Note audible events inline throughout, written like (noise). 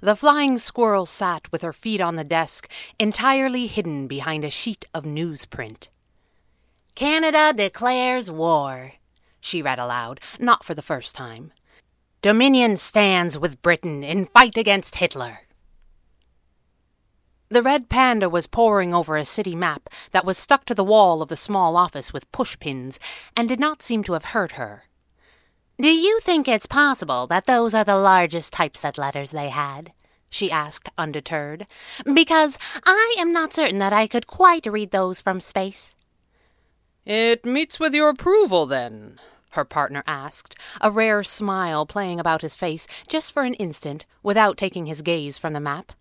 The flying squirrel sat with her feet on the desk, entirely hidden behind a sheet of newsprint. Canada declares war, she read aloud, not for the first time. Dominion stands with Britain in fight against Hitler. The red panda was poring over a city map that was stuck to the wall of the small office with pushpins and did not seem to have hurt her. Do you think it's possible that those are the largest typeset letters they had? she asked, undeterred. Because I am not certain that I could quite read those from space. It meets with your approval, then, her partner asked, a rare smile playing about his face just for an instant without taking his gaze from the map.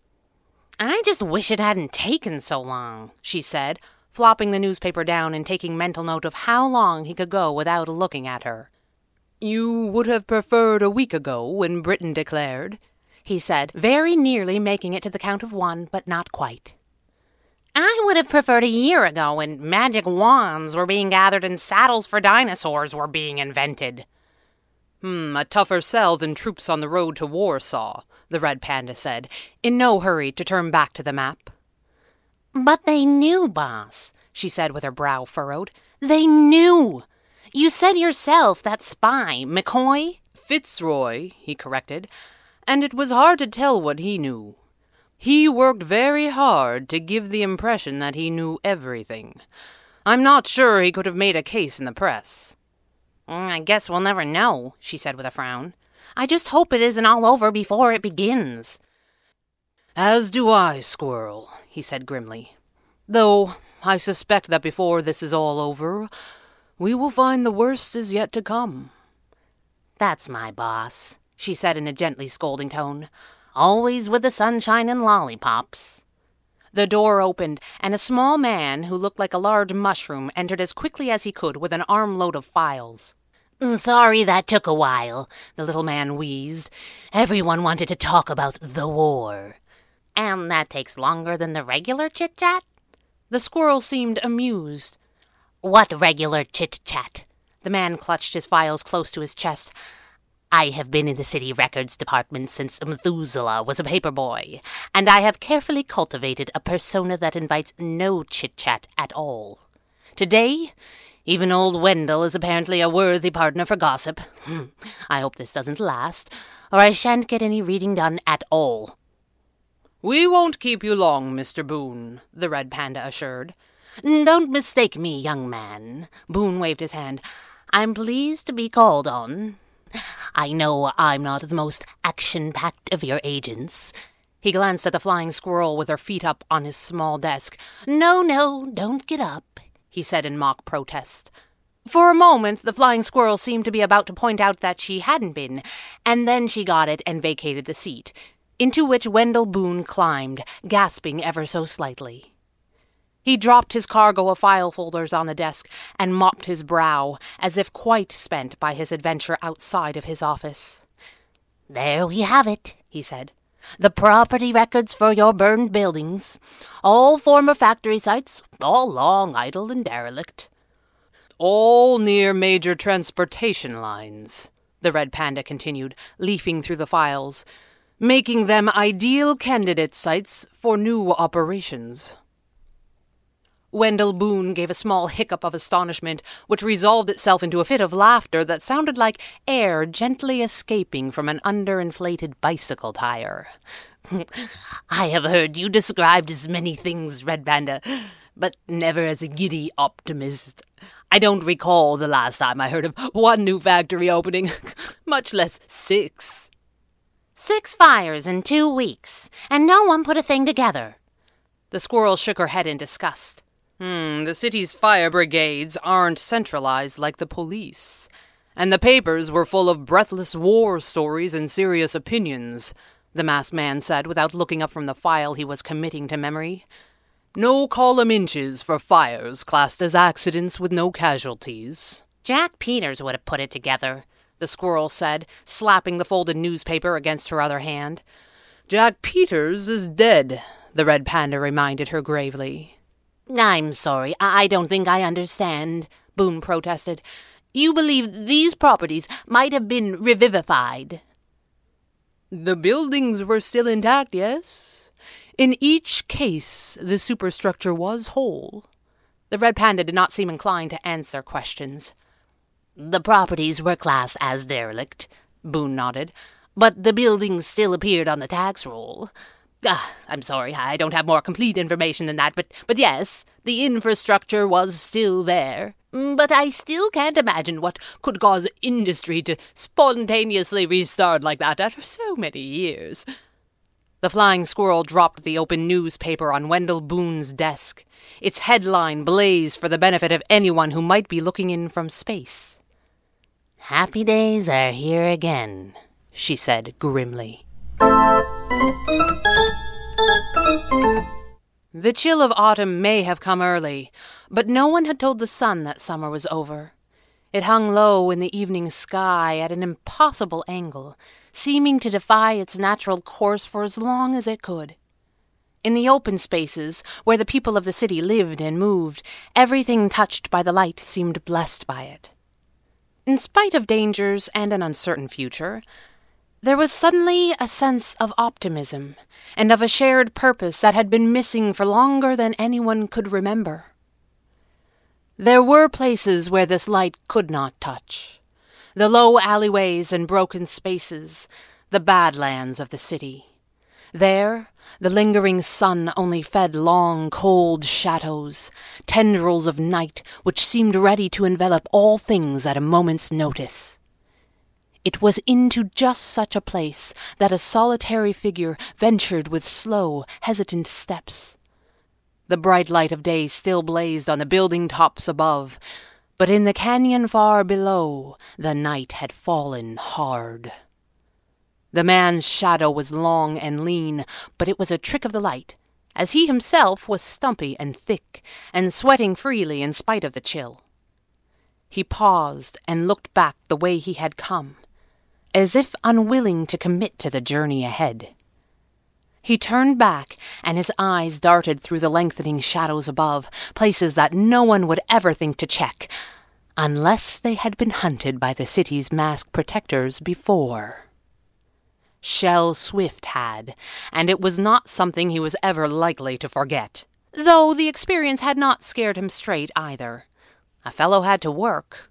I just wish it hadn't taken so long, she said, flopping the newspaper down and taking mental note of how long he could go without looking at her. You would have preferred a week ago when Britain declared, he said, very nearly making it to the count of one, but not quite. I would have preferred a year ago when magic wands were being gathered and saddles for dinosaurs were being invented. Hmm, a tougher sell than troops on the road to Warsaw, the red panda said, in no hurry to turn back to the map. But they knew, boss, she said with her brow furrowed. They knew. You said yourself that spy, McCoy? Fitzroy, he corrected, and it was hard to tell what he knew. He worked very hard to give the impression that he knew everything. I'm not sure he could have made a case in the press. Mm, I guess we'll never know, she said with a frown. I just hope it isn't all over before it begins. As do I, Squirrel, he said grimly. Though I suspect that before this is all over, we will find the worst is yet to come. That's my boss, she said in a gently scolding tone. Always with the sunshine and lollipops. The door opened, and a small man who looked like a large mushroom entered as quickly as he could with an armload of files. Mm, sorry that took a while, the little man wheezed. Everyone wanted to talk about the war. And that takes longer than the regular chit chat? The squirrel seemed amused. What regular chit chat? The man clutched his files close to his chest. I have been in the city records department since Methuselah was a paper boy, and I have carefully cultivated a persona that invites no chit chat at all. Today, even old Wendell is apparently a worthy partner for gossip. Hmm. I hope this doesn't last, or I shan't get any reading done at all. We won't keep you long, Mr. Boone, the red panda assured. Don't mistake me, young man. Boone waved his hand. I'm pleased to be called on. I know I'm not the most action packed of your agents. He glanced at the flying squirrel with her feet up on his small desk. No, no, don't get up, he said in mock protest. For a moment, the flying squirrel seemed to be about to point out that she hadn't been, and then she got it and vacated the seat, into which Wendell Boone climbed, gasping ever so slightly. He dropped his cargo of file folders on the desk and mopped his brow, as if quite spent by his adventure outside of his office. There we have it, he said. The property records for your burned buildings. All former factory sites, all long idle and derelict. All near major transportation lines, the red panda continued, leafing through the files, making them ideal candidate sites for new operations. Wendell Boone gave a small hiccup of astonishment, which resolved itself into a fit of laughter that sounded like air gently escaping from an underinflated bicycle tire. (laughs) I have heard you described as many things, Red Panda, but never as a giddy optimist. I don't recall the last time I heard of one new factory opening, (laughs) much less six. Six fires in two weeks, and no one put a thing together. The squirrel shook her head in disgust. Hmm, the city's fire brigades aren't centralized like the police. And the papers were full of breathless war stories and serious opinions, the masked man said without looking up from the file he was committing to memory. No column inches for fires classed as accidents with no casualties. Jack Peters would have put it together, the squirrel said, slapping the folded newspaper against her other hand. Jack Peters is dead, the red panda reminded her gravely. I'm sorry, I don't think I understand, Boone protested. You believe these properties might have been revivified? The buildings were still intact, yes. In each case, the superstructure was whole. The red panda did not seem inclined to answer questions. The properties were classed as derelict, Boone nodded, but the buildings still appeared on the tax roll. Ah, I'm sorry, I don't have more complete information than that, but, but yes, the infrastructure was still there. But I still can't imagine what could cause industry to spontaneously restart like that after so many years. The flying squirrel dropped the open newspaper on Wendell Boone's desk. Its headline blazed for the benefit of anyone who might be looking in from space. Happy days are here again, she said grimly. The chill of autumn may have come early, but no one had told the sun that summer was over. It hung low in the evening sky at an impossible angle, seeming to defy its natural course for as long as it could. In the open spaces, where the people of the city lived and moved, everything touched by the light seemed blessed by it. In spite of dangers and an uncertain future, there was suddenly a sense of optimism and of a shared purpose that had been missing for longer than anyone could remember. There were places where this light could not touch the low alleyways and broken spaces, the badlands of the city. There, the lingering sun only fed long, cold shadows, tendrils of night which seemed ready to envelop all things at a moment's notice. It was into just such a place that a solitary figure ventured with slow, hesitant steps. The bright light of day still blazed on the building tops above, but in the canyon far below the night had fallen hard. The man's shadow was long and lean, but it was a trick of the light, as he himself was stumpy and thick, and sweating freely in spite of the chill. He paused and looked back the way he had come as if unwilling to commit to the journey ahead. He turned back, and his eyes darted through the lengthening shadows above, places that no one would ever think to check, unless they had been hunted by the city's masked protectors before. Shell Swift had, and it was not something he was ever likely to forget, though the experience had not scared him straight either. A fellow had to work.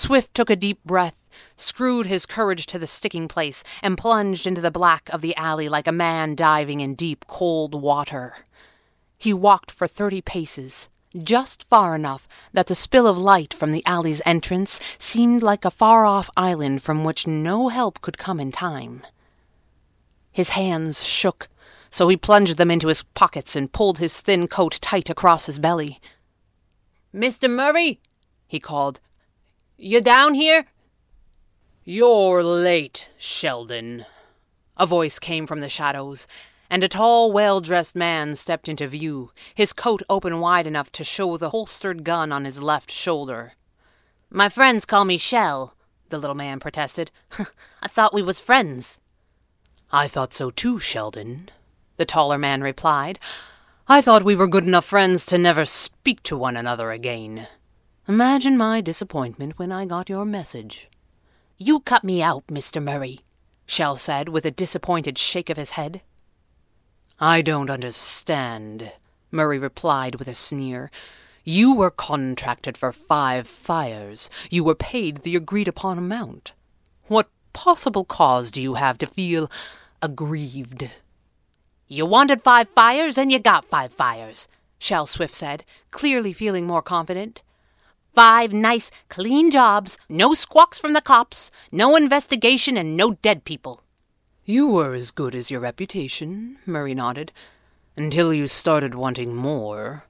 Swift took a deep breath, screwed his courage to the sticking place, and plunged into the black of the alley like a man diving in deep, cold water. He walked for thirty paces, just far enough that the spill of light from the alley's entrance seemed like a far off island from which no help could come in time. His hands shook, so he plunged them into his pockets and pulled his thin coat tight across his belly. Mr. Murray, he called, you down here? You're late, Sheldon. A voice came from the shadows, and a tall, well dressed man stepped into view, his coat open wide enough to show the holstered gun on his left shoulder. My friends call me Shell, the little man protested. (laughs) I thought we was friends. I thought so too, Sheldon, the taller man replied. I thought we were good enough friends to never speak to one another again. Imagine my disappointment when I got your message. You cut me out, Mr. Murray, Shell said with a disappointed shake of his head. I don't understand, Murray replied with a sneer. You were contracted for five fires. You were paid the agreed upon amount. What possible cause do you have to feel aggrieved? You wanted five fires, and you got five fires, Shell Swift said, clearly feeling more confident. Five nice, clean jobs, no squawks from the cops, no investigation, and no dead people. You were as good as your reputation, Murray nodded, until you started wanting more.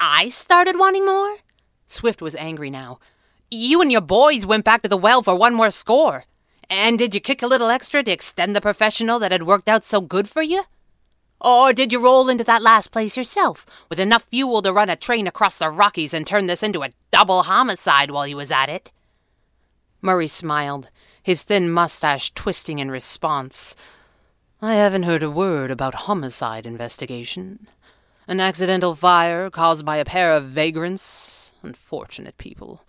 I started wanting more? Swift was angry now. You and your boys went back to the well for one more score. And did you kick a little extra to extend the professional that had worked out so good for you? Or did you roll into that last place yourself, with enough fuel to run a train across the Rockies and turn this into a double homicide while you was at it? Murray smiled, his thin mustache twisting in response. I haven't heard a word about homicide investigation. An accidental fire caused by a pair of vagrants. Unfortunate people.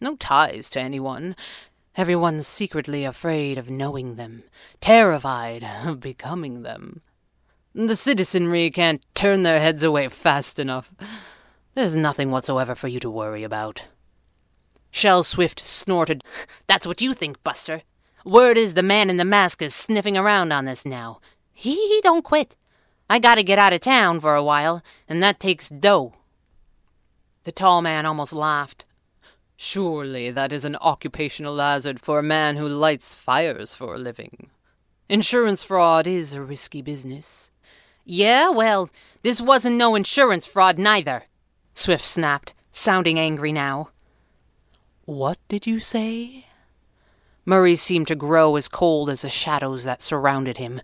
No ties to anyone. Everyone's secretly afraid of knowing them, terrified of becoming them. The citizenry can't turn their heads away fast enough. There's nothing whatsoever for you to worry about. Shell Swift snorted. That's what you think, Buster. Word is the man in the mask is sniffing around on this now. He, he don't quit. I gotta get out of town for a while, and that takes dough. The tall man almost laughed. Surely that is an occupational hazard for a man who lights fires for a living. Insurance fraud is a risky business. Yeah, well, this wasn't no insurance fraud neither, Swift snapped, sounding angry now. What did you say? Murray seemed to grow as cold as the shadows that surrounded him.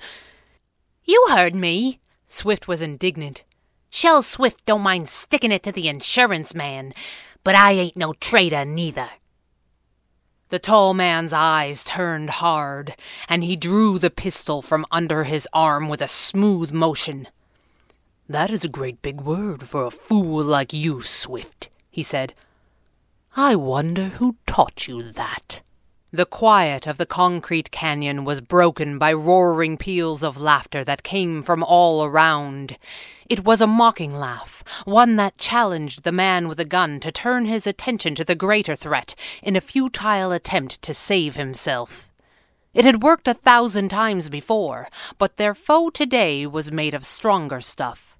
You heard me, Swift was indignant. Shell Swift don't mind sticking it to the insurance man, but I ain't no traitor neither. The tall man's eyes turned hard, and he drew the pistol from under his arm with a smooth motion. That is a great big word for a fool like you, Swift, he said. I wonder who taught you that. The quiet of the concrete canyon was broken by roaring peals of laughter that came from all around. It was a mocking laugh, one that challenged the man with the gun to turn his attention to the greater threat in a futile attempt to save himself. It had worked a thousand times before, but their foe today was made of stronger stuff.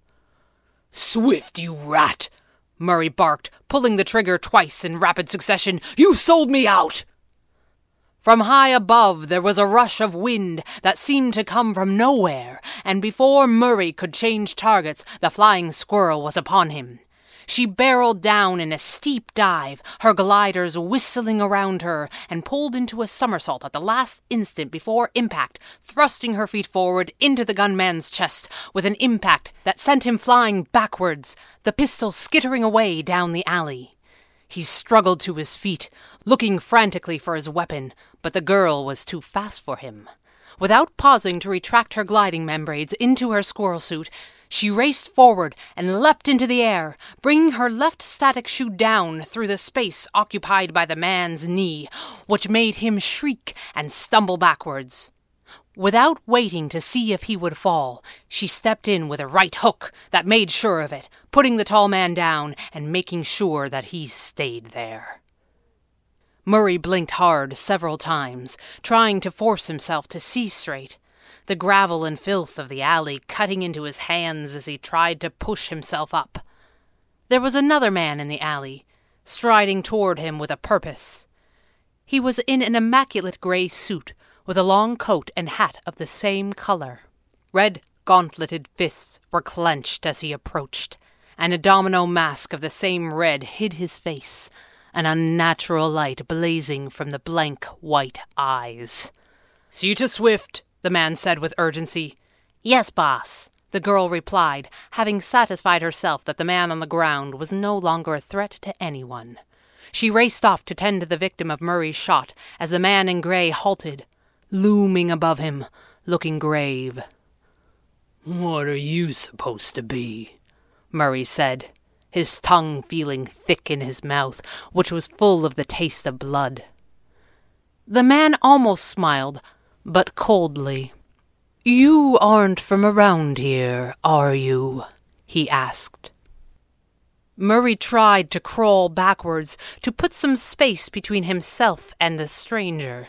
Swift, you rat! Murray barked, pulling the trigger twice in rapid succession. You sold me out! From high above there was a rush of wind that seemed to come from nowhere, and before Murray could change targets, the flying squirrel was upon him. She barreled down in a steep dive, her gliders whistling around her, and pulled into a somersault at the last instant before impact, thrusting her feet forward into the gunman's chest with an impact that sent him flying backwards, the pistol skittering away down the alley. He struggled to his feet, looking frantically for his weapon, but the girl was too fast for him. Without pausing to retract her gliding membranes into her squirrel suit, she raced forward and leapt into the air, bringing her left static shoe down through the space occupied by the man's knee, which made him shriek and stumble backwards. Without waiting to see if he would fall, she stepped in with a right hook that made sure of it, putting the tall man down and making sure that he stayed there. Murray blinked hard several times, trying to force himself to see straight, the gravel and filth of the alley cutting into his hands as he tried to push himself up. There was another man in the alley, striding toward him with a purpose. He was in an immaculate gray suit with a long coat and hat of the same color. Red, gauntleted fists were clenched as he approached, and a domino mask of the same red hid his face, an unnatural light blazing from the blank white eyes. See to Swift, the man said with urgency. Yes, boss, the girl replied, having satisfied herself that the man on the ground was no longer a threat to anyone. She raced off to tend to the victim of Murray's shot as the man in gray halted, looming above him, looking grave. What are you supposed to be? Murray said, his tongue feeling thick in his mouth, which was full of the taste of blood. The man almost smiled, but coldly. You aren't from around here, are you? he asked. Murray tried to crawl backwards to put some space between himself and the stranger.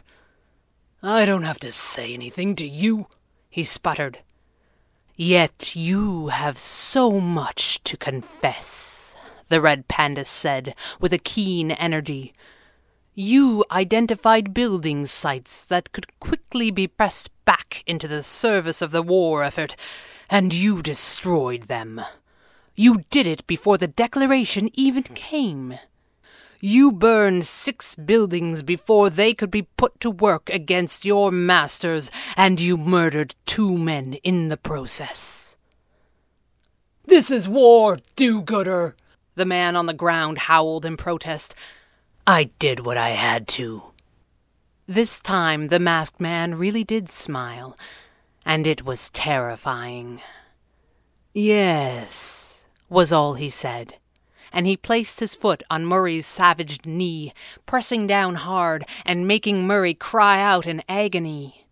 I don't have to say anything to you, he sputtered. Yet you have so much to confess, the red panda said with a keen energy. You identified building sites that could quickly be pressed back into the service of the war effort, and you destroyed them. You did it before the Declaration even came. You burned six buildings before they could be put to work against your masters, and you murdered two men in the process. This is war, do gooder! The man on the ground howled in protest. I did what I had to. This time the masked man really did smile, and it was terrifying. Yes, was all he said, and he placed his foot on Murray's savaged knee, pressing down hard and making Murray cry out in agony.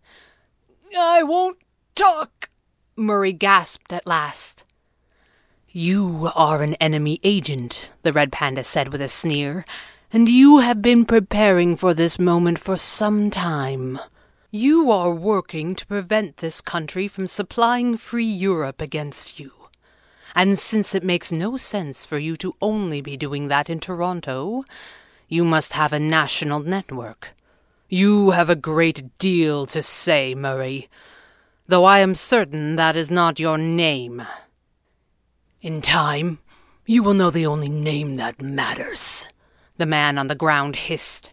I won't talk, Murray gasped at last. You are an enemy agent, the red panda said with a sneer, and you have been preparing for this moment for some time. You are working to prevent this country from supplying free Europe against you. And since it makes no sense for you to only be doing that in Toronto, you must have a national network. You have a great deal to say, Murray, though I am certain that is not your name. In time, you will know the only name that matters, the man on the ground hissed,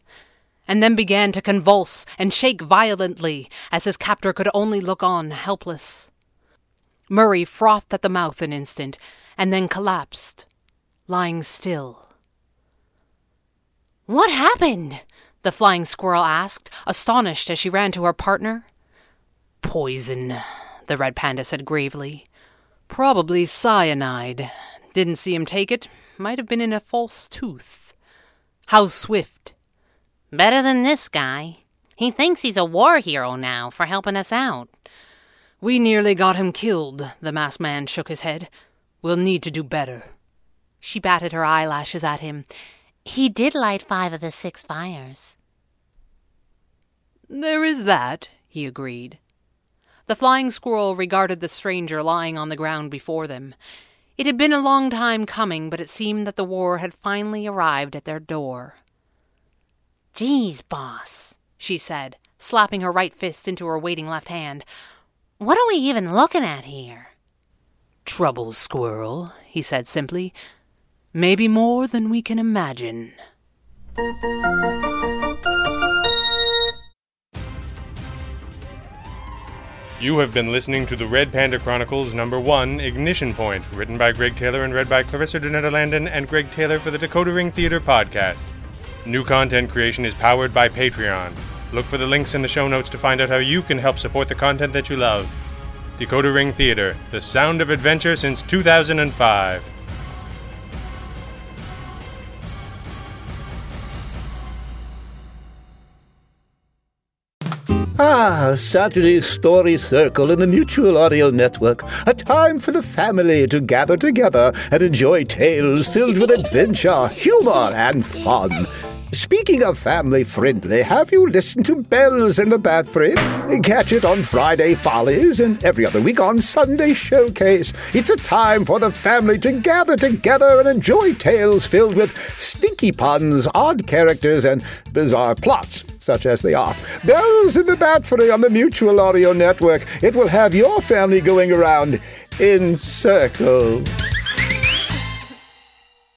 and then began to convulse and shake violently as his captor could only look on helpless. Murray frothed at the mouth an instant and then collapsed, lying still. What happened? the flying squirrel asked, astonished as she ran to her partner. Poison, the red panda said gravely. Probably cyanide. Didn't see him take it. Might have been in a false tooth. How swift. Better than this guy. He thinks he's a war hero now for helping us out. We nearly got him killed, the masked man shook his head. We'll need to do better. She batted her eyelashes at him. He did light five of the six fires. There is that, he agreed. The flying squirrel regarded the stranger lying on the ground before them. It had been a long time coming, but it seemed that the war had finally arrived at their door. Geez, boss, she said, slapping her right fist into her waiting left hand. What are we even looking at here? Trouble, squirrel, he said simply. Maybe more than we can imagine. You have been listening to the Red Panda Chronicles number one, Ignition Point, written by Gregg Taylor and read by Clarissa Der Nederlanden and Gregg Taylor for the Decoder Ring Theater podcast. New content creation is powered by Patreon. Look for the links in the show notes to find out how you can help support the content that you love. Decoder Ring Theater, the sound of adventure since 2005. Ah, Saturday Story Circle in the Mutual Audio Network. A time for the family to gather together and enjoy tales filled with adventure, humor, and fun. Speaking of family friendly, have you listened to Bells in the Bathroom? Catch it on Friday Follies and every other week on Sunday Showcase. It's a time for the family to gather together and enjoy tales filled with stinky puns, odd characters, and bizarre plots, such as they are. Bells in the Bathroom on the Mutual Audio Network. It will have your family going around in circles.